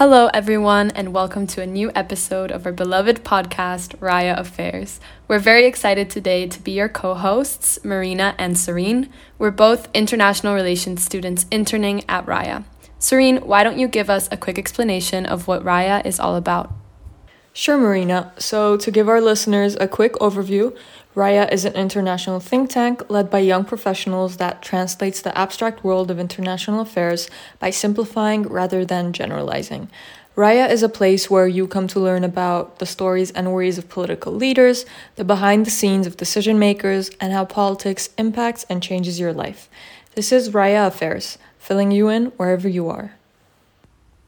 Hello, everyone, and welcome to a new episode of our beloved podcast, RAIA Affairs. We're very excited today to be your co hosts, Marina and Serene. We're both international relations students interning at RAIA. Serene, why don't you give us a quick explanation of what RAIA is all about? Sure, Marina. So, to give our listeners a quick overview, RAIA is an international think tank led by young professionals that translates the abstract world of international affairs by simplifying rather than generalizing. RAIA is a place where you come to learn about the stories and worries of political leaders, the behind the scenes of decision makers, and how politics impacts and changes your life. This is RAIA Affairs, filling you in wherever you are.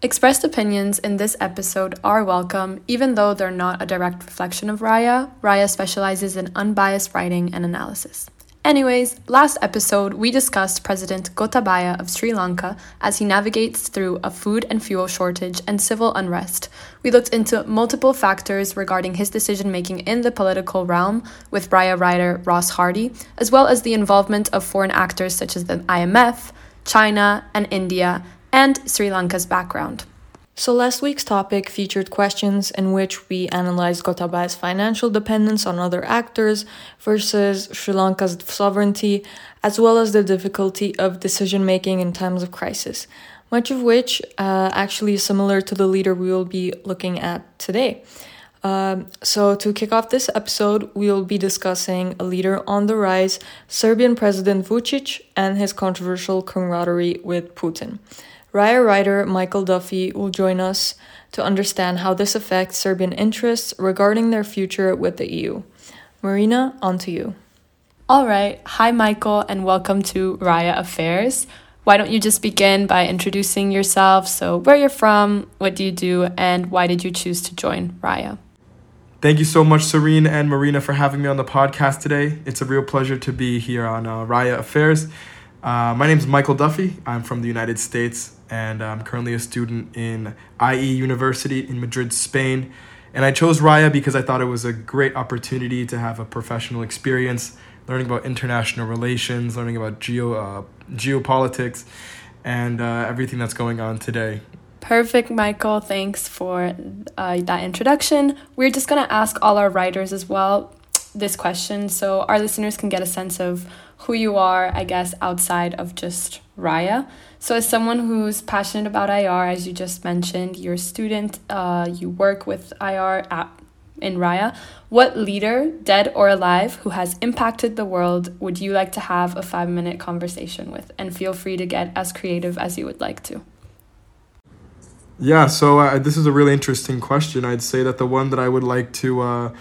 Expressed opinions in this episode are welcome, even though they're not a direct reflection of RAIA. RAIA specializes in unbiased writing and analysis. Anyways, last episode we discussed President Gotabaya of Sri Lanka as he navigates through a food and fuel shortage and civil unrest. We looked into multiple factors regarding his decision making in the political realm with RAIA writer Ross Hardy, as well as the involvement of foreign actors such as the IMF, China, and India, and Sri Lanka's background. So, last week's topic featured questions in which we analyzed Gotabaya's financial dependence on other actors versus Sri Lanka's sovereignty, as well as the difficulty of decision making in times of crisis, much of which uh, actually is similar to the leader we will be looking at today. Um, so, to kick off this episode, we will be discussing a leader on the rise, Serbian President Vucic, and his controversial camaraderie with Putin. RAIA writer Michael Duffy will join us to understand how this affects Serbian interests regarding their future with the EU. Marina, on to you. All right. Hi, Michael, and welcome to RAIA Affairs. Why don't you just begin by introducing yourself? So, where you're from, what do you do, and why did you choose to join RAIA? Thank you so much, Serene and Marina, for having me on the podcast today. It's a real pleasure to be here on uh, RAIA Affairs. Uh, my name is Michael Duffy. I'm from the United States and I'm currently a student in IE University in Madrid, Spain. And I chose RAIA because I thought it was a great opportunity to have a professional experience, learning about international relations, learning about geo uh, geopolitics, and uh, everything that's going on today. Perfect, Michael. Thanks for uh, that introduction. We're just going to ask all our writers as well this question so our listeners can get a sense of who you are, I guess, outside of just RAIA. So, as someone who's passionate about IR, as you just mentioned, you're a student, uh, you work with IR at, in RAIA. What leader, dead or alive, who has impacted the world would you like to have a five minute conversation with? And feel free to get as creative as you would like to. Yeah, so uh, this is a really interesting question. I'd say that the one that I would like to uh,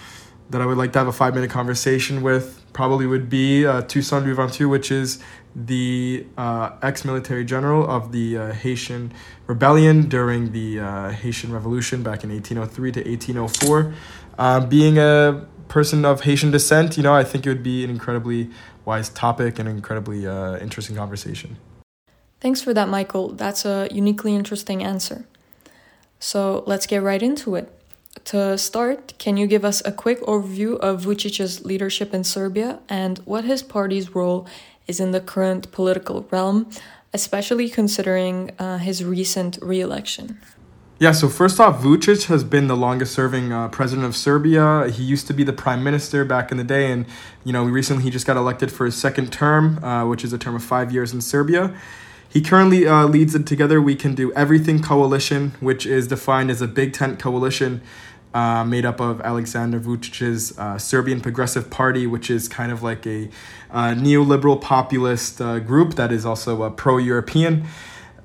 that I would like to have a five minute conversation with probably would be uh, Toussaint Louverture, which is the uh, ex-military general of the uh, Haitian rebellion during the uh, Haitian Revolution back in 1803 to 1804. Um, being a person of Haitian descent, you know, I think it would be an incredibly wise topic and an incredibly uh, interesting conversation. Thanks for that, Michael. That's a uniquely interesting answer. So let's get right into it. To start, can you give us a quick overview of Vucic's leadership in Serbia and what his party's role is in the current political realm, especially considering uh, his recent re election? Yeah, so first off, Vucic has been the longest serving uh, president of Serbia. He used to be the prime minister back in the day, and, you know, recently he just got elected for his second term, uh, which is a term of five years in Serbia. He currently uh, leads it Together We Can Do Everything coalition, which is defined as a big tent coalition uh, made up of Alexander Vucic's uh, Serbian Progressive Party, which is kind of like a uh, neoliberal populist uh, group that is also a pro European.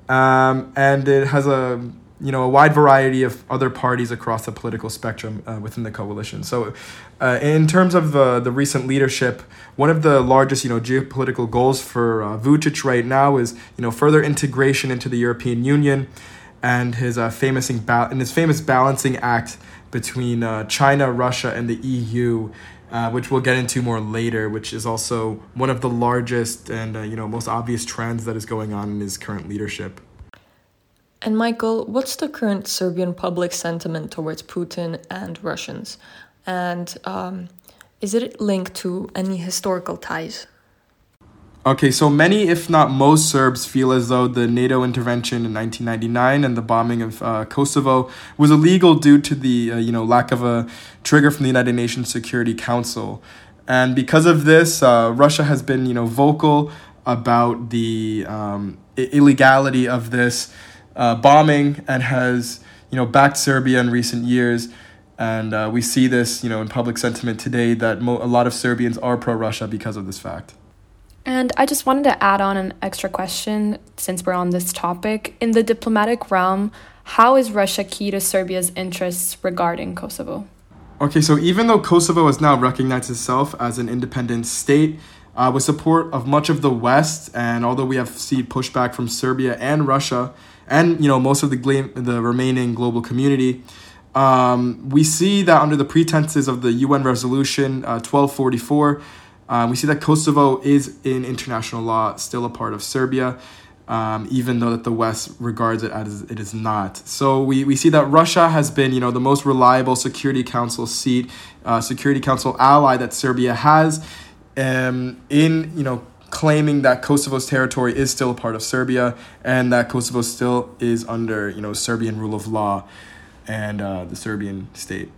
Um, and it has a you know a wide variety of other parties across the political spectrum uh, within the coalition. So, uh, in terms of the the recent leadership, one of the largest you know geopolitical goals for uh, Vucic right now is you know further integration into the European Union, and his uh, famous ba- and his famous balancing act between uh, China, Russia, and the EU. Uh, which we'll get into more later, which is also one of the largest and uh, you know most obvious trends that is going on in his current leadership. And Michael, what's the current Serbian public sentiment towards Putin and Russians? And um, is it linked to any historical ties? Okay, so many, if not most, Serbs feel as though the NATO intervention in 1999 and the bombing of uh, Kosovo was illegal due to the uh, you know lack of a trigger from the United Nations Security Council, and because of this, uh, Russia has been you know vocal about the um, illegality of this uh, bombing and has you know backed Serbia in recent years. And uh, we see this, you know, in public sentiment today that mo- a lot of Serbians are pro-Russia because of this fact. And I just wanted to add on an extra question since we're on this topic. In the diplomatic realm, how is Russia key to Serbia's interests regarding Kosovo? Okay, so even though Kosovo has now recognized itself as an independent state, uh, with support of much of the West, and although we have seen pushback from Serbia and Russia, and you know most of the the remaining global community, um, we see that under the pretenses of the UN resolution uh, 1244 um, we see that Kosovo is in international law still a part of Serbia, um, even though that the West regards it as it is not. So we, we see that Russia has been, you know, the most reliable Security Council seat, uh, Security Council ally that Serbia has, um, in you know claiming that Kosovo's territory is still a part of Serbia and that Kosovo still is under you know Serbian rule of law and uh, the Serbian state.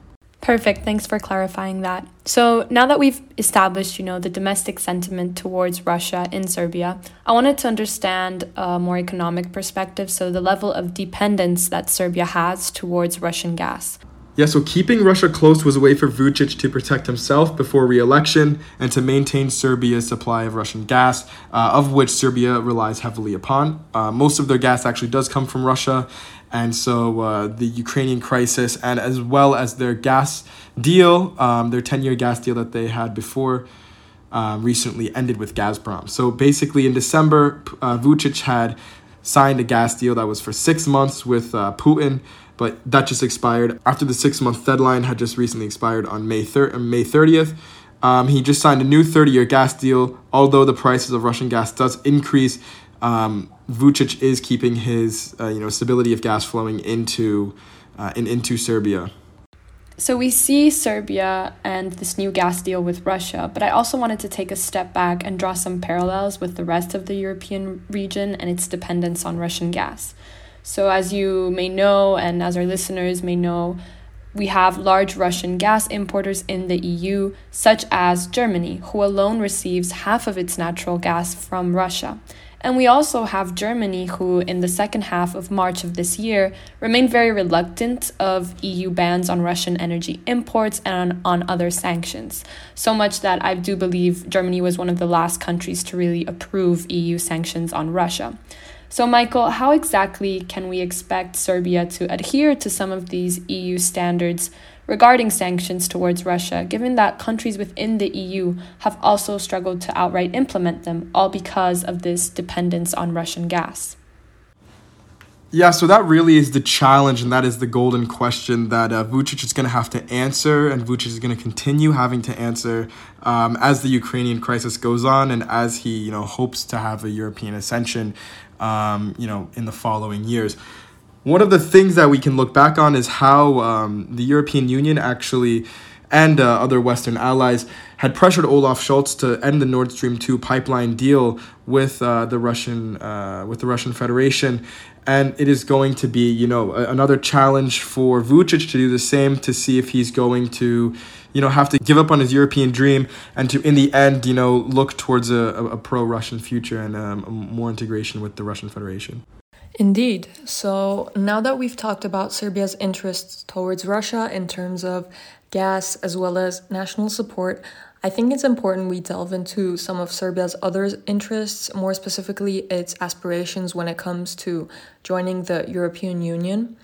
Perfect. Thanks for clarifying that. So, now that we've established, you know, the domestic sentiment towards Russia in Serbia, I wanted to understand a more economic perspective, so the level of dependence that Serbia has towards Russian gas. Yeah, so keeping Russia close was a way for Vucic to protect himself before re election and to maintain Serbia's supply of Russian gas, uh, of which Serbia relies heavily upon. Uh, most of their gas actually does come from Russia, and so uh, the Ukrainian crisis, and as well as their gas deal, um, their 10 year gas deal that they had before, uh, recently ended with Gazprom. So basically, in December, uh, Vucic had signed a gas deal that was for six months with uh, Putin, but that just expired after the six month deadline had just recently expired on May, thir- May 30th. Um, he just signed a new 30 year gas deal, although the prices of Russian gas does increase. Um, Vucic is keeping his uh, you know stability of gas flowing into uh, in, into Serbia. So we see Serbia and this new gas deal with Russia, but I also wanted to take a step back and draw some parallels with the rest of the European region and its dependence on Russian gas. So as you may know and as our listeners may know, we have large Russian gas importers in the EU, such as Germany, who alone receives half of its natural gas from Russia. And we also have Germany, who in the second half of March of this year remained very reluctant of EU bans on Russian energy imports and on, on other sanctions. So much that I do believe Germany was one of the last countries to really approve EU sanctions on Russia. So, Michael, how exactly can we expect Serbia to adhere to some of these EU standards regarding sanctions towards Russia, given that countries within the EU have also struggled to outright implement them, all because of this dependence on Russian gas. Yeah, so that really is the challenge, and that is the golden question that uh, Vucic is going to have to answer, and Vucic is going to continue having to answer um, as the Ukrainian crisis goes on, and as he, you know, hopes to have a European ascension, um, you know, in the following years. One of the things that we can look back on is how um, the European Union actually and uh, other Western allies had pressured Olaf Scholz to end the Nord Stream 2 pipeline deal with uh, the Russian uh, with the Russian Federation, and it is going to be you know a- another challenge for Vucic to do the same to see if he's going to you know have to give up on his European dream and to in the end you know look towards a, a, pro Russian future and um, more integration with the Russian Federation. Indeed. So now that we've talked about Serbia's interests towards Russia in terms of gas as well as national support, I think it's important we delve into some of Serbia's other interests, more specifically its aspirations when it comes to joining the European Union.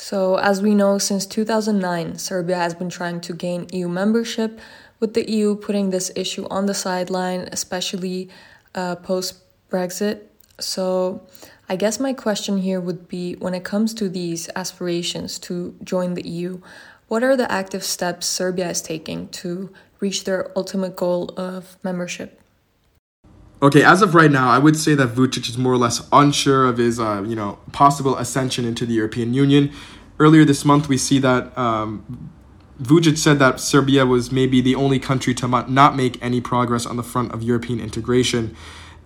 So, as we know, since 2009, Serbia has been trying to gain EU membership, with the EU putting this issue on the sideline, especially uh, post Brexit. So, I guess my question here would be when it comes to these aspirations to join the EU, what are the active steps Serbia is taking to reach their ultimate goal of membership? Okay, as of right now, I would say that Vucic is more or less unsure of his, uh, you know, possible ascension into the European Union. Earlier this month, we see that um, Vucic said that Serbia was maybe the only country to not make any progress on the front of European integration.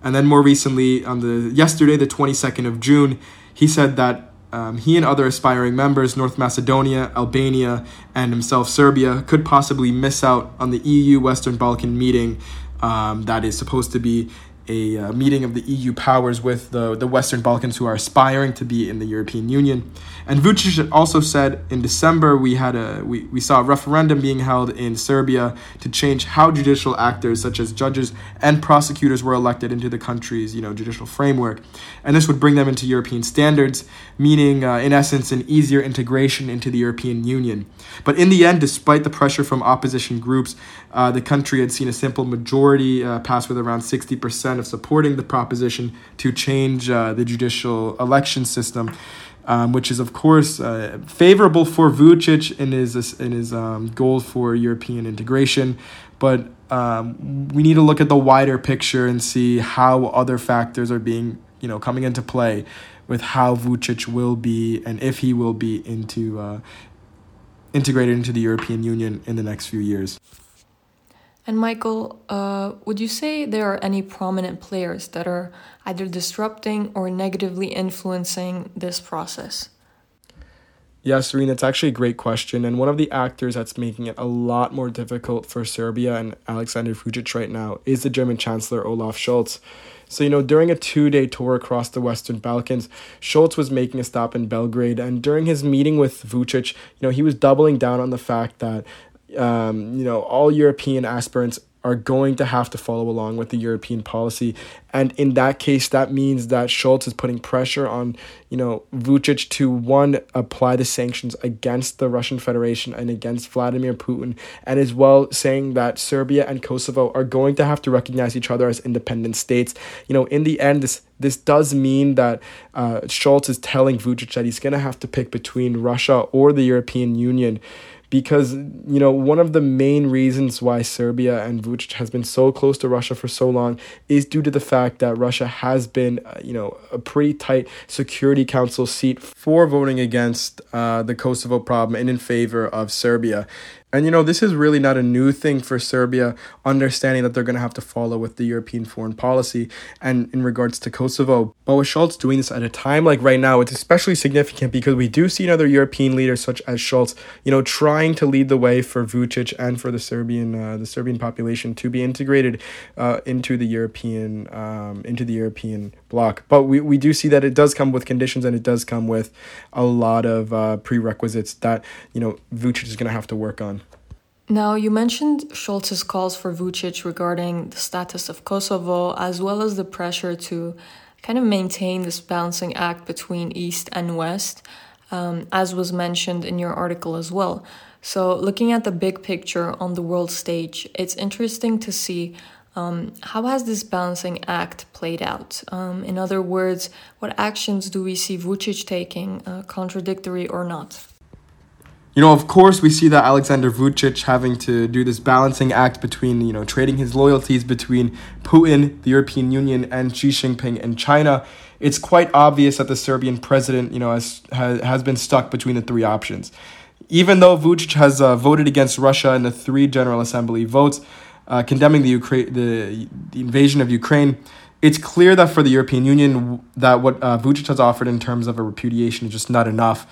And then more recently, on the yesterday, the 22nd of June, he said that um, he and other aspiring members, North Macedonia, Albania, and himself, Serbia, could possibly miss out on the EU Western Balkan meeting um, that is supposed to be a uh, meeting of the EU powers with the, the Western Balkans who are aspiring to be in the European Union. And Vucic also said in December we had a we, we saw a referendum being held in Serbia to change how judicial actors such as judges and prosecutors were elected into the country's you know judicial framework, and this would bring them into European standards, meaning uh, in essence an easier integration into the European Union. But in the end, despite the pressure from opposition groups, uh, the country had seen a simple majority uh, pass with around sixty percent of supporting the proposition to change uh, the judicial election system um, which is of course uh, favorable for Vucic in his in his um, goal for European integration, but um, we need to look at the wider picture and see how other factors are being you know coming into play with how Vucic will be and if he will be into uh, integrated into the European Union in the next few years. And Michael, uh, would you say there are any prominent players that are either disrupting or negatively influencing this process? Yes, Serena, it's actually a great question. And one of the actors that's making it a lot more difficult for Serbia and Alexander Vucic right now is the German Chancellor Olaf Scholz. So, you know, during a two day tour across the Western Balkans, Scholz was making a stop in Belgrade. And during his meeting with Vucic, you know, he was doubling down on the fact that um, you know, all European aspirants are going to have to follow along with the European policy. And in that case, that means that Scholz is putting pressure on, you know, Vucic to one, apply the sanctions against the Russian Federation and against Vladimir Putin, and as well saying that Serbia and Kosovo are going to have to recognize each other as independent states. You know, in the end, this this does mean that uh, Scholz is telling Vucic that he's going to have to pick between Russia or the European Union because you know one of the main reasons why Serbia and Vucic has been so close to Russia for so long is due to the fact that Russia has been uh, you know a pretty tight Security Council seat for voting against uh, the Kosovo problem and in favor of Serbia. And you know, this is really not a new thing for Serbia, understanding that they're going to have to follow with the European foreign policy and in regards to Kosovo. But with Scholz doing this at a time like right now, it's especially significant because we do see another European leader such as Scholz, you know, trying to lead the way for Vucic and for the Serbian uh, the Serbian population to be integrated uh, into the European um, into the European bloc. But we, we do see that it does come with conditions and it does come with a lot of uh, prerequisites that, you know, Vucic is going to have to work on. Now, you mentioned Scholz's calls for Vucic regarding the status of Kosovo, as well as the pressure to kind of maintain this balancing act between East and West, um, as was mentioned in your article as well. So, looking at the big picture on the world stage, it's interesting to see um, how has this balancing act played out? Um, in other words, what actions do we see Vucic taking, uh, contradictory or not? you know, of course, we see that Alexander Vucic having to do this balancing act between, you know, trading his loyalties between Putin, the European Union, and Xi Jinping and China. It's quite obvious that the Serbian president, you know, has, has, has been stuck between the three options. Even though Vucic has uh, voted against Russia in the three General Assembly votes, uh, condemning the, Ukra- the, the invasion of Ukraine, it's clear that for the European Union, that what uh, Vucic has offered in terms of a repudiation is just not enough.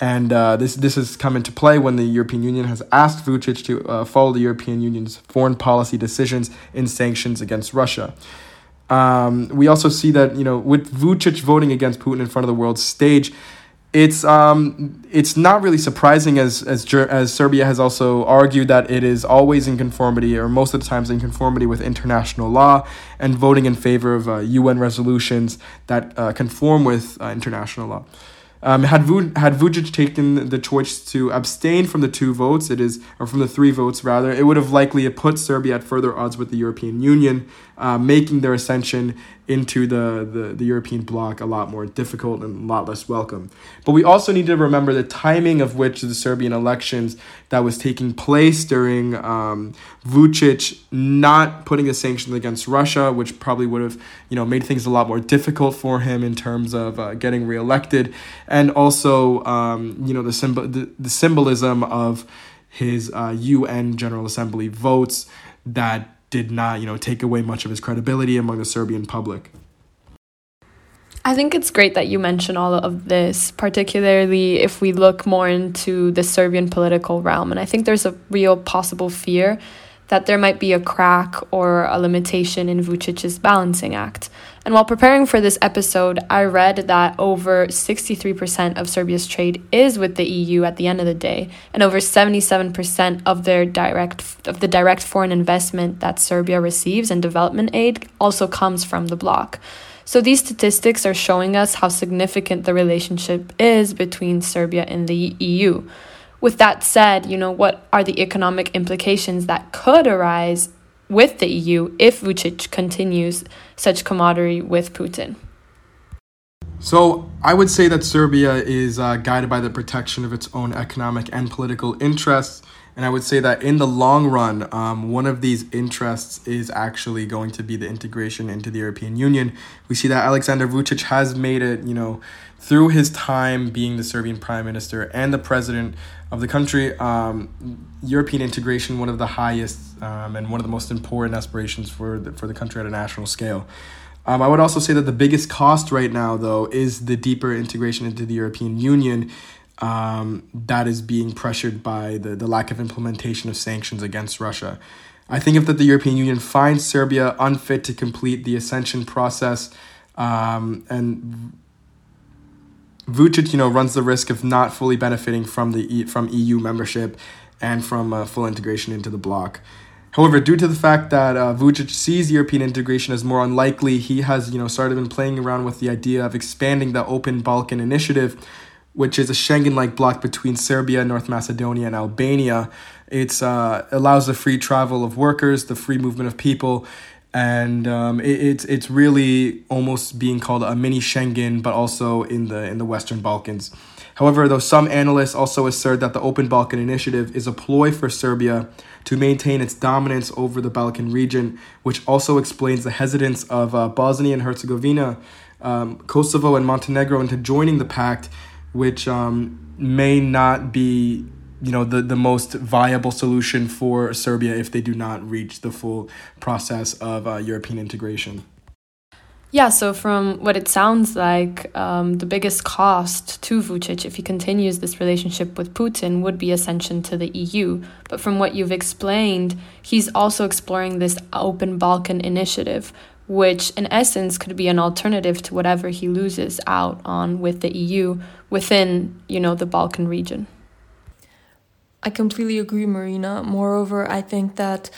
And uh, this this has come into play when the European Union has asked Vucic to uh, follow the European Union's foreign policy decisions in sanctions against Russia. Um, we also see that you know with Vucic voting against Putin in front of the world stage, it's um it's not really surprising as as as Serbia has also argued that it is always in conformity or most of the times in conformity with international law and voting in favor of uh, UN resolutions that uh, conform with uh, international law. Um, had Vu- had Vucic taken the choice to abstain from the two votes, it is or from the three votes rather, it would have likely put Serbia at further odds with the European Union, uh, making their ascension into the, the, the European bloc a lot more difficult and a lot less welcome. But we also need to remember the timing of which the Serbian elections that was taking place during um, Vucic not putting the sanctions against Russia, which probably would have you know made things a lot more difficult for him in terms of uh, getting reelected, and also um, you know the symbol the, the symbolism of his uh, UN General Assembly votes that did not, you know, take away much of his credibility among the Serbian public. I think it's great that you mention all of this, particularly if we look more into the Serbian political realm. And I think there's a real possible fear that there might be a crack or a limitation in Vucic's balancing act. And while preparing for this episode, I read that over 63% of Serbia's trade is with the EU at the end of the day, and over 77% of their direct of the direct foreign investment that Serbia receives in development aid also comes from the bloc. So these statistics are showing us how significant the relationship is between Serbia and the EU. With that said, you know, what are the economic implications that could arise with the EU if Vucic continues such camaraderie with Putin? So, I would say that Serbia is uh, guided by the protection of its own economic and political interests and I would say that in the long run, um, one of these interests is actually going to be the integration into the European Union. We see that Alexander Vucic has made it, you know, through his time being the Serbian prime minister and the president of the country, um, European integration, one of the highest um, and one of the most important aspirations for the, for the country at a national scale. Um, I would also say that the biggest cost right now, though, is the deeper integration into the European Union um, that is being pressured by the, the lack of implementation of sanctions against Russia. I think if that the European Union finds Serbia unfit to complete the accession process, um, and Vucic, you know, runs the risk of not fully benefiting from the from EU membership and from uh, full integration into the bloc. However, due to the fact that uh, Vucic sees European integration as more unlikely, he has you know started been playing around with the idea of expanding the Open Balkan Initiative which is a Schengen-like bloc between Serbia, North Macedonia, and Albania. It uh, allows the free travel of workers, the free movement of people, and um, it, it's it's really almost being called a mini Schengen, but also in the in the Western Balkans. However, though some analysts also assert that the Open Balkan Initiative is a ploy for Serbia to maintain its dominance over the Balkan region, which also explains the hesitance of uh, Bosnia and Herzegovina, um, Kosovo, and Montenegro into joining the pact which um, may not be you know the, the most viable solution for Serbia if they do not reach the full process of uh, European integration. Yeah, so from what it sounds like, um, the biggest cost to Vucic if he continues this relationship with Putin would be ascension to the EU. But from what you've explained, he's also exploring this Open Balkan initiative, which in essence could be an alternative to whatever he loses out on with the EU within, you know, the Balkan region. I completely agree, Marina. Moreover, I think that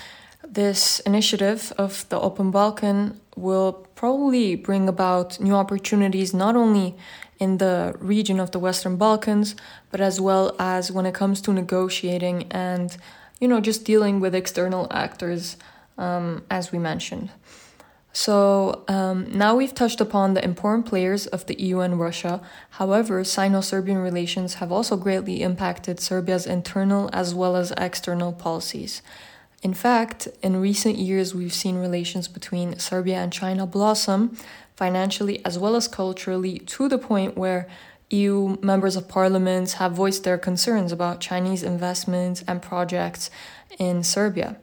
this initiative of the Open Balkan will probably bring about new opportunities not only in the region of the Western Balkans, but as well as when it comes to negotiating and, you know, just dealing with external actors, um, as we mentioned. So um, now we've touched upon the important players of the EU and Russia. However, Sino Serbian relations have also greatly impacted Serbia's internal as well as external policies. In fact, in recent years, we've seen relations between Serbia and China blossom financially as well as culturally to the point where EU members of parliaments have voiced their concerns about Chinese investments and projects in Serbia.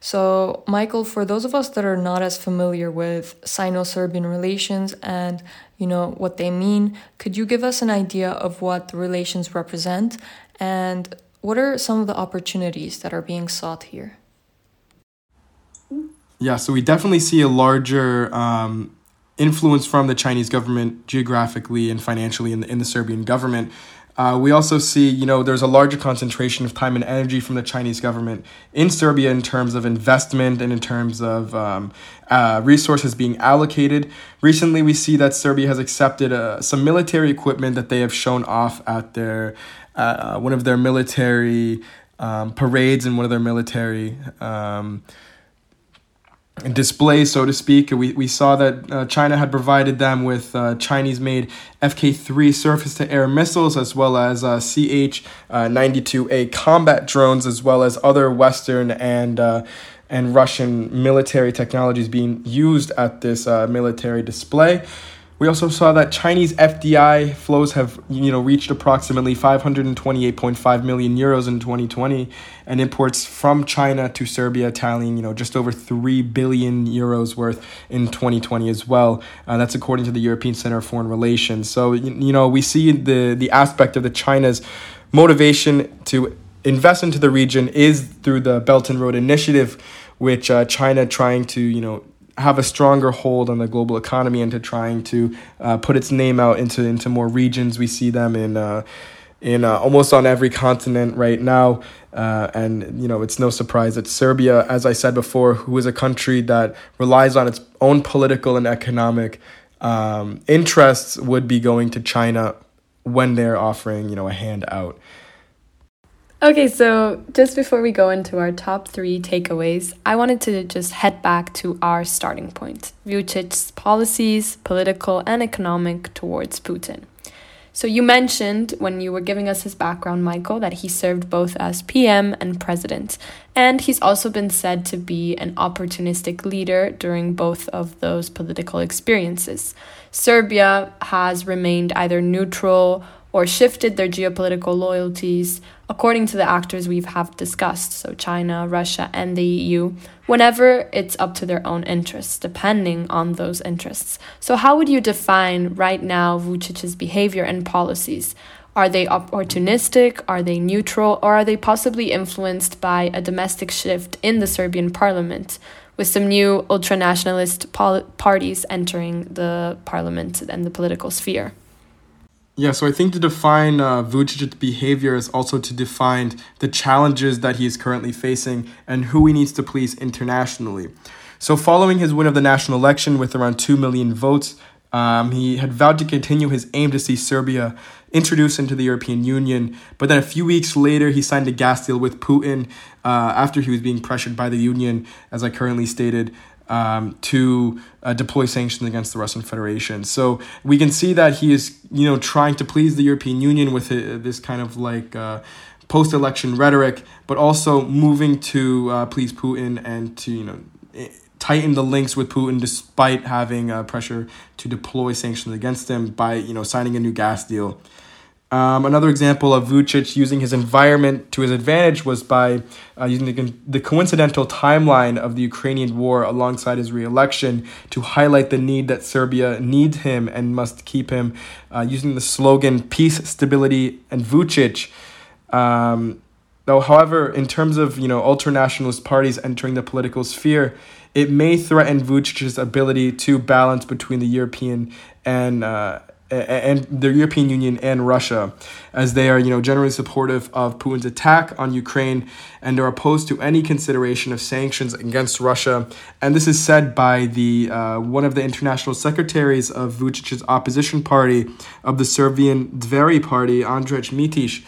So, Michael, for those of us that are not as familiar with Sino-Serbian relations and you know what they mean, could you give us an idea of what the relations represent and what are some of the opportunities that are being sought here? Yeah, so we definitely see a larger um, influence from the Chinese government geographically and financially in the, in the Serbian government. Uh, we also see, you know, there's a larger concentration of time and energy from the Chinese government in Serbia in terms of investment and in terms of um, uh, resources being allocated. Recently, we see that Serbia has accepted uh, some military equipment that they have shown off at their uh, one of their military um, parades and one of their military. Um, display, so to speak. We, we saw that uh, China had provided them with uh, Chinese made FK 3 surface to air missiles, as well as uh, CH 92A combat drones, as well as other Western and uh, and Russian military technologies being used at this uh, military display. We also saw that Chinese FDI flows have you know reached approximately 528.5 million euros in 2020, and imports from China to Serbia tallying you know just over 3 billion euros worth in 2020 as well. Uh, that's according to the European Center of Foreign Relations. So you know we see the the aspect of the China's motivation to invest into the region is through the Belt and Road Initiative, which uh, China trying to you know have a stronger hold on the global economy and to trying to uh, put its name out into into more regions. We see them in uh, in uh, almost on every continent right now, uh, and you know it's no surprise that Serbia, as I said before, who is a country that relies on its own political and economic um, interests, would be going to China when they're offering you know a hand out. Okay, so just before we go into our top three takeaways, I wanted to just head back to our starting point Vucic's policies, political and economic, towards Putin. So, you mentioned when you were giving us his background, Michael, that he served both as PM and president. And he's also been said to be an opportunistic leader during both of those political experiences. Serbia has remained either neutral or shifted their geopolitical loyalties according to the actors we have have discussed, so China, Russia, and the EU, whenever it's up to their own interests, depending on those interests. So, how would you define right now Vucic's behavior and policies? Are they opportunistic? Are they neutral? Or are they possibly influenced by a domestic shift in the Serbian parliament, with some new ultranationalist parties entering the parliament and the political sphere? Yeah, so I think to define uh, Vucic's behavior is also to define the challenges that he is currently facing and who he needs to please internationally. So, following his win of the national election with around 2 million votes, um, he had vowed to continue his aim to see Serbia introduced into the European Union. But then a few weeks later, he signed a gas deal with Putin uh, after he was being pressured by the Union, as I currently stated, um, to uh, deploy sanctions against the Russian Federation. So we can see that he is, you know, trying to please the European Union with uh, this kind of like uh, post-election rhetoric, but also moving to uh, please Putin and to, you know, tighten the links with Putin despite having uh, pressure to deploy sanctions against him by, you know, signing a new gas deal. Um, another example of Vucic using his environment to his advantage was by uh, using the, the coincidental timeline of the Ukrainian war alongside his reelection to highlight the need that Serbia needs him and must keep him, uh, using the slogan peace, stability, and Vucic. Um, though, however, in terms of you know ultranationalist parties entering the political sphere, it may threaten Vucic's ability to balance between the European and uh, and the European Union and Russia, as they are, you know, generally supportive of Putin's attack on Ukraine and are opposed to any consideration of sanctions against Russia. And this is said by the uh, one of the international secretaries of Vucic's opposition party, of the Serbian Dveri party, Andrej Mitić.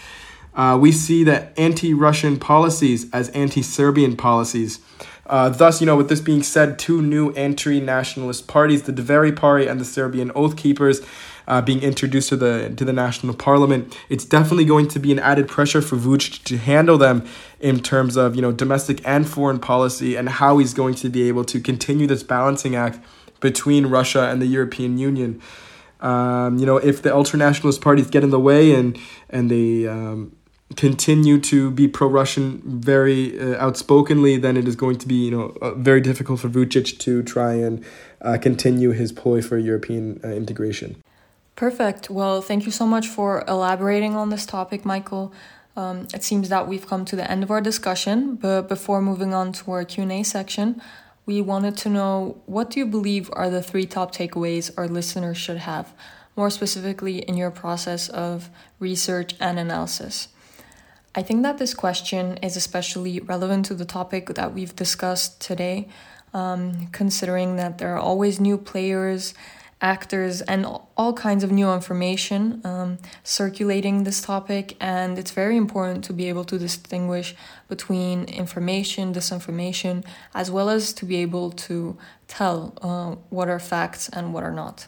Uh, we see that anti-Russian policies as anti-Serbian policies. Uh, thus, you know, with this being said, two new anti-nationalist parties, the Dveri Party and the Serbian Oath Keepers, uh, being introduced to the to the national parliament, it's definitely going to be an added pressure for Vucic to handle them in terms of you know domestic and foreign policy and how he's going to be able to continue this balancing act between Russia and the European Union. Um, you know, if the ultranationalist parties get in the way and and they um, continue to be pro-Russian very uh, outspokenly, then it is going to be you know uh, very difficult for Vucic to try and uh, continue his ploy for European uh, integration. Perfect. Well, thank you so much for elaborating on this topic, Michael. Um, it seems that we've come to the end of our discussion, but before moving on to our Q&A section, we wanted to know what do you believe are the three top takeaways our listeners should have, more specifically in your process of research and analysis. I think that this question is especially relevant to the topic that we've discussed today, um, considering that there are always new players actors and all kinds of new information um, circulating this topic. And it's very important to be able to distinguish between information disinformation as well as to be able to tell uh, what are facts and what are not.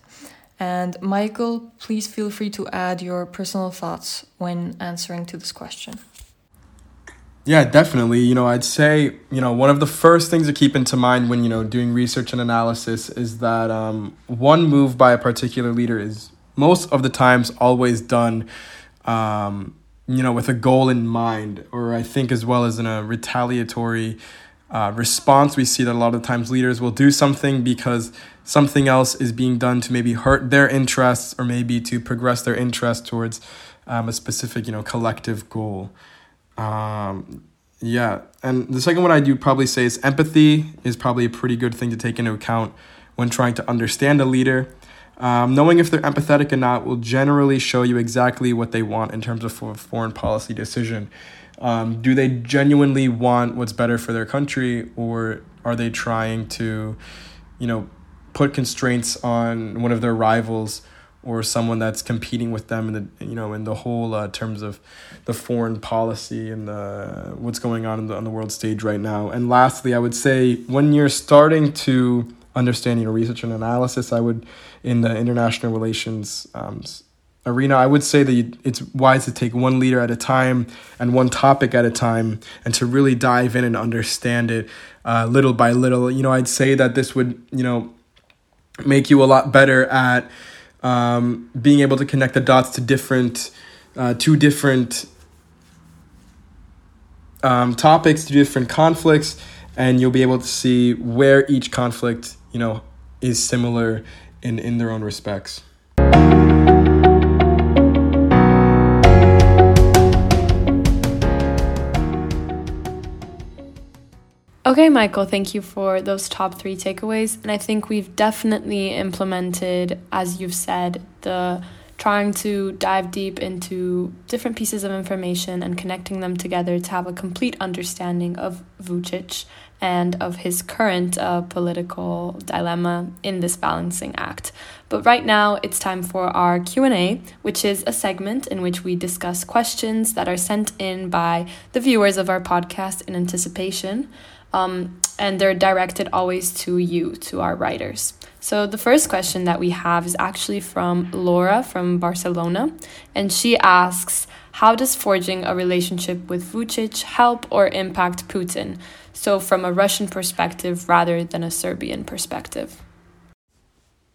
And michael please feel free to add your personal thoughts when answering to this question Yeah, definitely. You know, I'd say, you know, one of the first things to keep into mind when, you know, doing research and analysis is that um, one move by a particular leader is most of the times always done, um, you know, with a goal in mind, or I think as well as in a retaliatory uh, response. We see that a lot of times leaders will do something because something else is being done to maybe hurt their interests or maybe to progress their interest towards um, a specific, you know, collective goal. Um, yeah, and the second one I do probably say is empathy is probably a pretty good thing to take into account when trying to understand a leader. Um, knowing if they're empathetic or not will generally show you exactly what they want in terms of a foreign policy decision. Um, do they genuinely want what's better for their country, or are they trying to, you know, put constraints on one of their rivals or someone that's competing with them in the you know in the whole uh, terms of the foreign policy and the what's going on the, on the world stage right now. And lastly, I would say when you're starting to understand you know research and analysis, I would in the international relations um, arena, I would say that it's wise to take one leader at a time and one topic at a time, and to really dive in and understand it uh, little by little. You know, I'd say that this would you know make you a lot better at um, being able to connect the dots to different, uh, two different um, topics, to different conflicts, and you'll be able to see where each conflict, you know, is similar in, in their own respects. Okay, Michael, thank you for those top three takeaways. And I think we've definitely implemented, as you've said, the trying to dive deep into different pieces of information and connecting them together to have a complete understanding of Vucic and of his current uh, political dilemma in this balancing act. But right now, it's time for our Q&A, which is a segment in which we discuss questions that are sent in by the viewers of our podcast in anticipation um, and they're directed always to you, to our writers. So the first question that we have is actually from Laura from Barcelona, and she asks, "How does forging a relationship with Vucic help or impact Putin?" So from a Russian perspective rather than a Serbian perspective.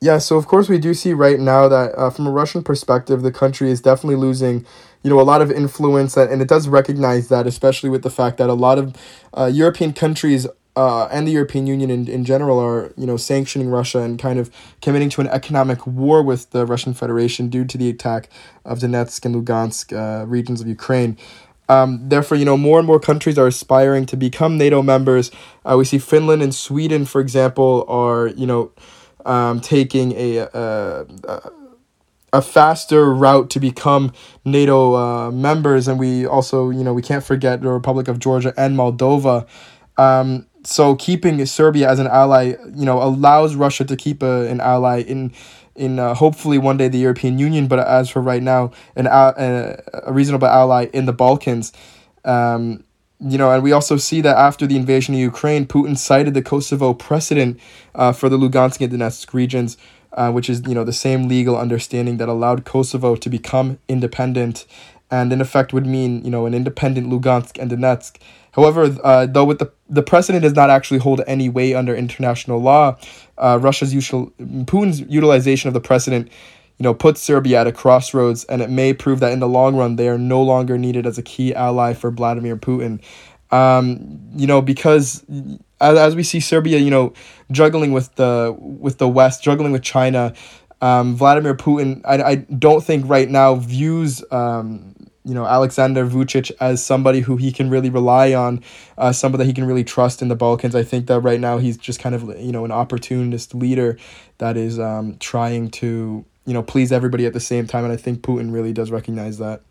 Yeah, so of course we do see right now that uh, from a Russian perspective, the country is definitely losing, you know, a lot of influence, that, and it does recognize that, especially with the fact that a lot of uh, European countries uh, and the European Union in, in general are, you know, sanctioning Russia and kind of committing to an economic war with the Russian Federation due to the attack of Donetsk and Lugansk uh, regions of Ukraine. Um, therefore, you know, more and more countries are aspiring to become NATO members. Uh, we see Finland and Sweden, for example, are, you know, um, taking a, a, a faster route to become NATO uh, members, and we also, you know, we can't forget the Republic of Georgia and Moldova. Um, so keeping Serbia as an ally, you know, allows Russia to keep a, an ally in in uh, hopefully one day the European Union, but as for right now, an a, a reasonable ally in the Balkans. Um, you know, and we also see that after the invasion of Ukraine, Putin cited the Kosovo precedent uh, for the Lugansk and Donetsk regions, uh, which is you know the same legal understanding that allowed Kosovo to become independent, and in effect would mean you know an independent Lugansk and Donetsk. However, uh, though with the the precedent does not actually hold any weight under international law, uh, Russia's usual Putin's utilization of the precedent you know, put Serbia at a crossroads, and it may prove that in the long run they are no longer needed as a key ally for Vladimir Putin. Um, you know, because as, as we see Serbia, you know, juggling with the with the West, juggling with China, um, Vladimir Putin, I, I don't think right now views um, you know Alexander Vucic as somebody who he can really rely on, uh, somebody that he can really trust in the Balkans. I think that right now he's just kind of you know an opportunist leader that is um, trying to you know, please everybody at the same time. And I think Putin really does recognize that.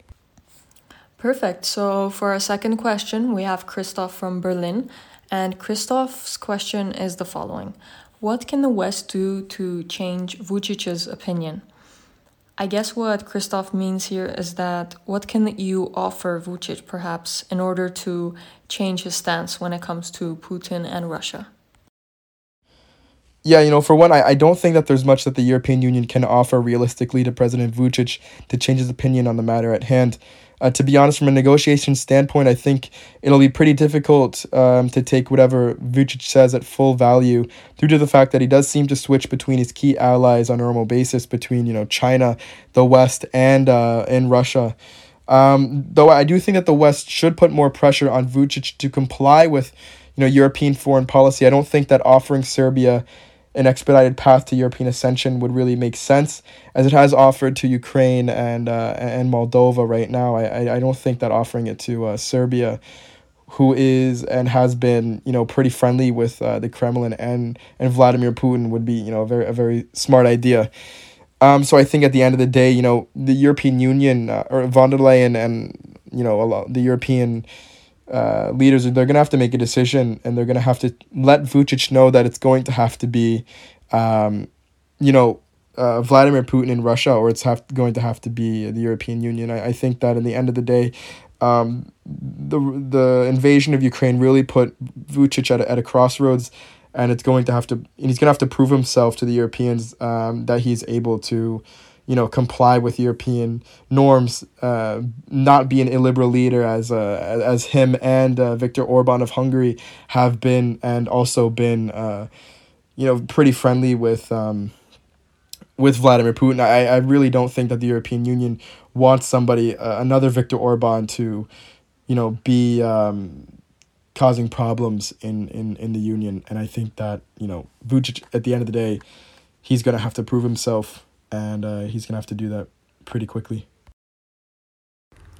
Perfect. So for our second question, we have Christoph from Berlin. And Christoph's question is the following What can the West do to change Vucic's opinion? I guess what Christoph means here is that what can the EU offer Vucic perhaps in order to change his stance when it comes to Putin and Russia? Yeah, you know, for one, I, I don't think that there's much that the European Union can offer realistically to President Vucic to change his opinion on the matter at hand. uh, to be honest, from a negotiation standpoint, I think it'll be pretty difficult um, to take whatever Vucic says at full value due to the fact that he does seem to switch between his key allies on a normal basis between you know China, the West, and uh, and Russia. Um, though I do think that the West should put more pressure on Vucic to comply with you know European foreign policy. I don't think that offering Serbia an expedited path to European ascension would really make sense, as it has offered to Ukraine and uh, and Moldova right now. I, I don't think that offering it to uh, Serbia, who is and has been you know pretty friendly with uh, the Kremlin and and Vladimir Putin, would be you know a very a very smart idea. Um, so I think at the end of the day, you know, the European Union uh, or von der Leyen and you know a lot, the European uh, leaders they're going to have to make a decision and they're going to have to let Vucic know that it's going to have to be, um, you know, uh, Vladimir Putin in Russia or it's have, going to have to be the European Union. I, I think that in the end of the day, um, the the invasion of Ukraine really put Vucic at a, at a crossroads, and it's going to have to and he's going to have to prove himself to the Europeans um, that he's able to you know, comply with European norms, uh, not be an illiberal leader as uh, as him and uh, Viktor Orban of Hungary have been, and also been, uh, you know, pretty friendly with um, with Vladimir Putin. I, I really don't think that the European Union wants somebody, uh, another Viktor Orban, to, you know, be um, causing problems in, in, in the union. And I think that, you know, Vucic, at the end of the day, he's going to have to prove himself and uh, he's gonna have to do that pretty quickly.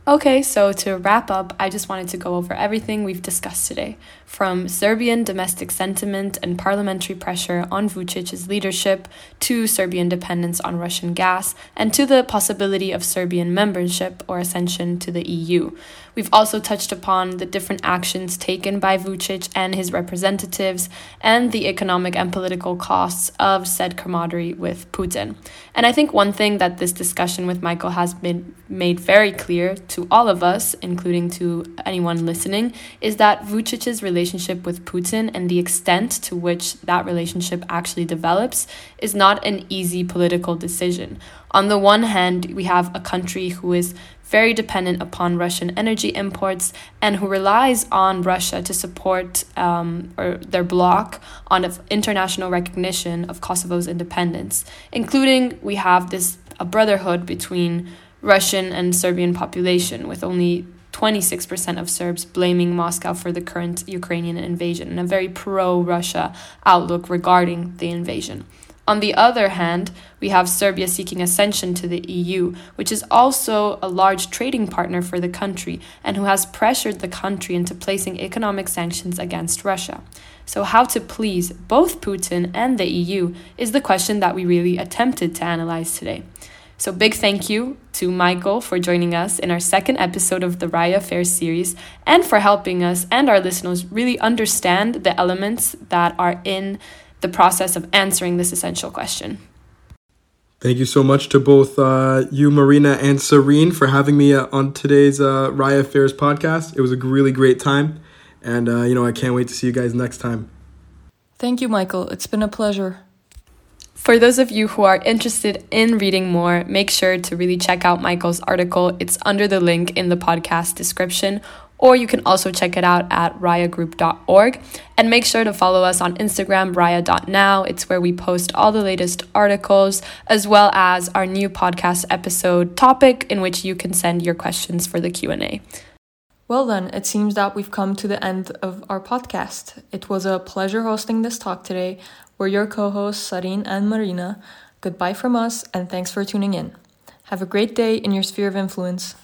Okay, so to wrap up, I just wanted to go over everything we've discussed today from Serbian domestic sentiment and parliamentary pressure on Vucic's leadership to Serbian dependence on Russian gas and to the possibility of Serbian membership or ascension to the EU. We've also touched upon the different actions taken by Vucic and his representatives and the economic and political costs of said camaraderie with Putin. And I think one thing that this discussion with Michael has been made very clear to all of us, including to anyone listening, is that Vucic's relationship with Putin and the extent to which that relationship actually develops is not an easy political decision. On the one hand, we have a country who is very dependent upon Russian energy imports and who relies on Russia to support um, or their bloc on international recognition of Kosovo's independence, including we have this a brotherhood between Russian and Serbian population, with only 26% of Serbs blaming Moscow for the current Ukrainian invasion and a very pro Russia outlook regarding the invasion. On the other hand, we have Serbia seeking ascension to the EU, which is also a large trading partner for the country and who has pressured the country into placing economic sanctions against Russia. So, how to please both Putin and the EU is the question that we really attempted to analyze today. So, big thank you to Michael for joining us in our second episode of the RAIA Affairs series and for helping us and our listeners really understand the elements that are in the process of answering this essential question. Thank you so much to both uh, you, Marina, and Serene for having me uh, on today's uh, RAIA Affairs podcast. It was a really great time, and uh, you know I can't wait to see you guys next time. Thank you, Michael. It's been a pleasure. For those of you who are interested in reading more, make sure to really check out Michael's article. It's under the link in the podcast description or you can also check it out at raiagroup.org. And make sure to follow us on Instagram, raia.now. It's where we post all the latest articles, as well as our new podcast episode topic, in which you can send your questions for the Q&A. Well, then, it seems that we've come to the end of our podcast. It was a pleasure hosting this talk today. We're your co hosts, Sarin and Marina. Goodbye from us, and thanks for tuning in. Have a great day in your sphere of influence.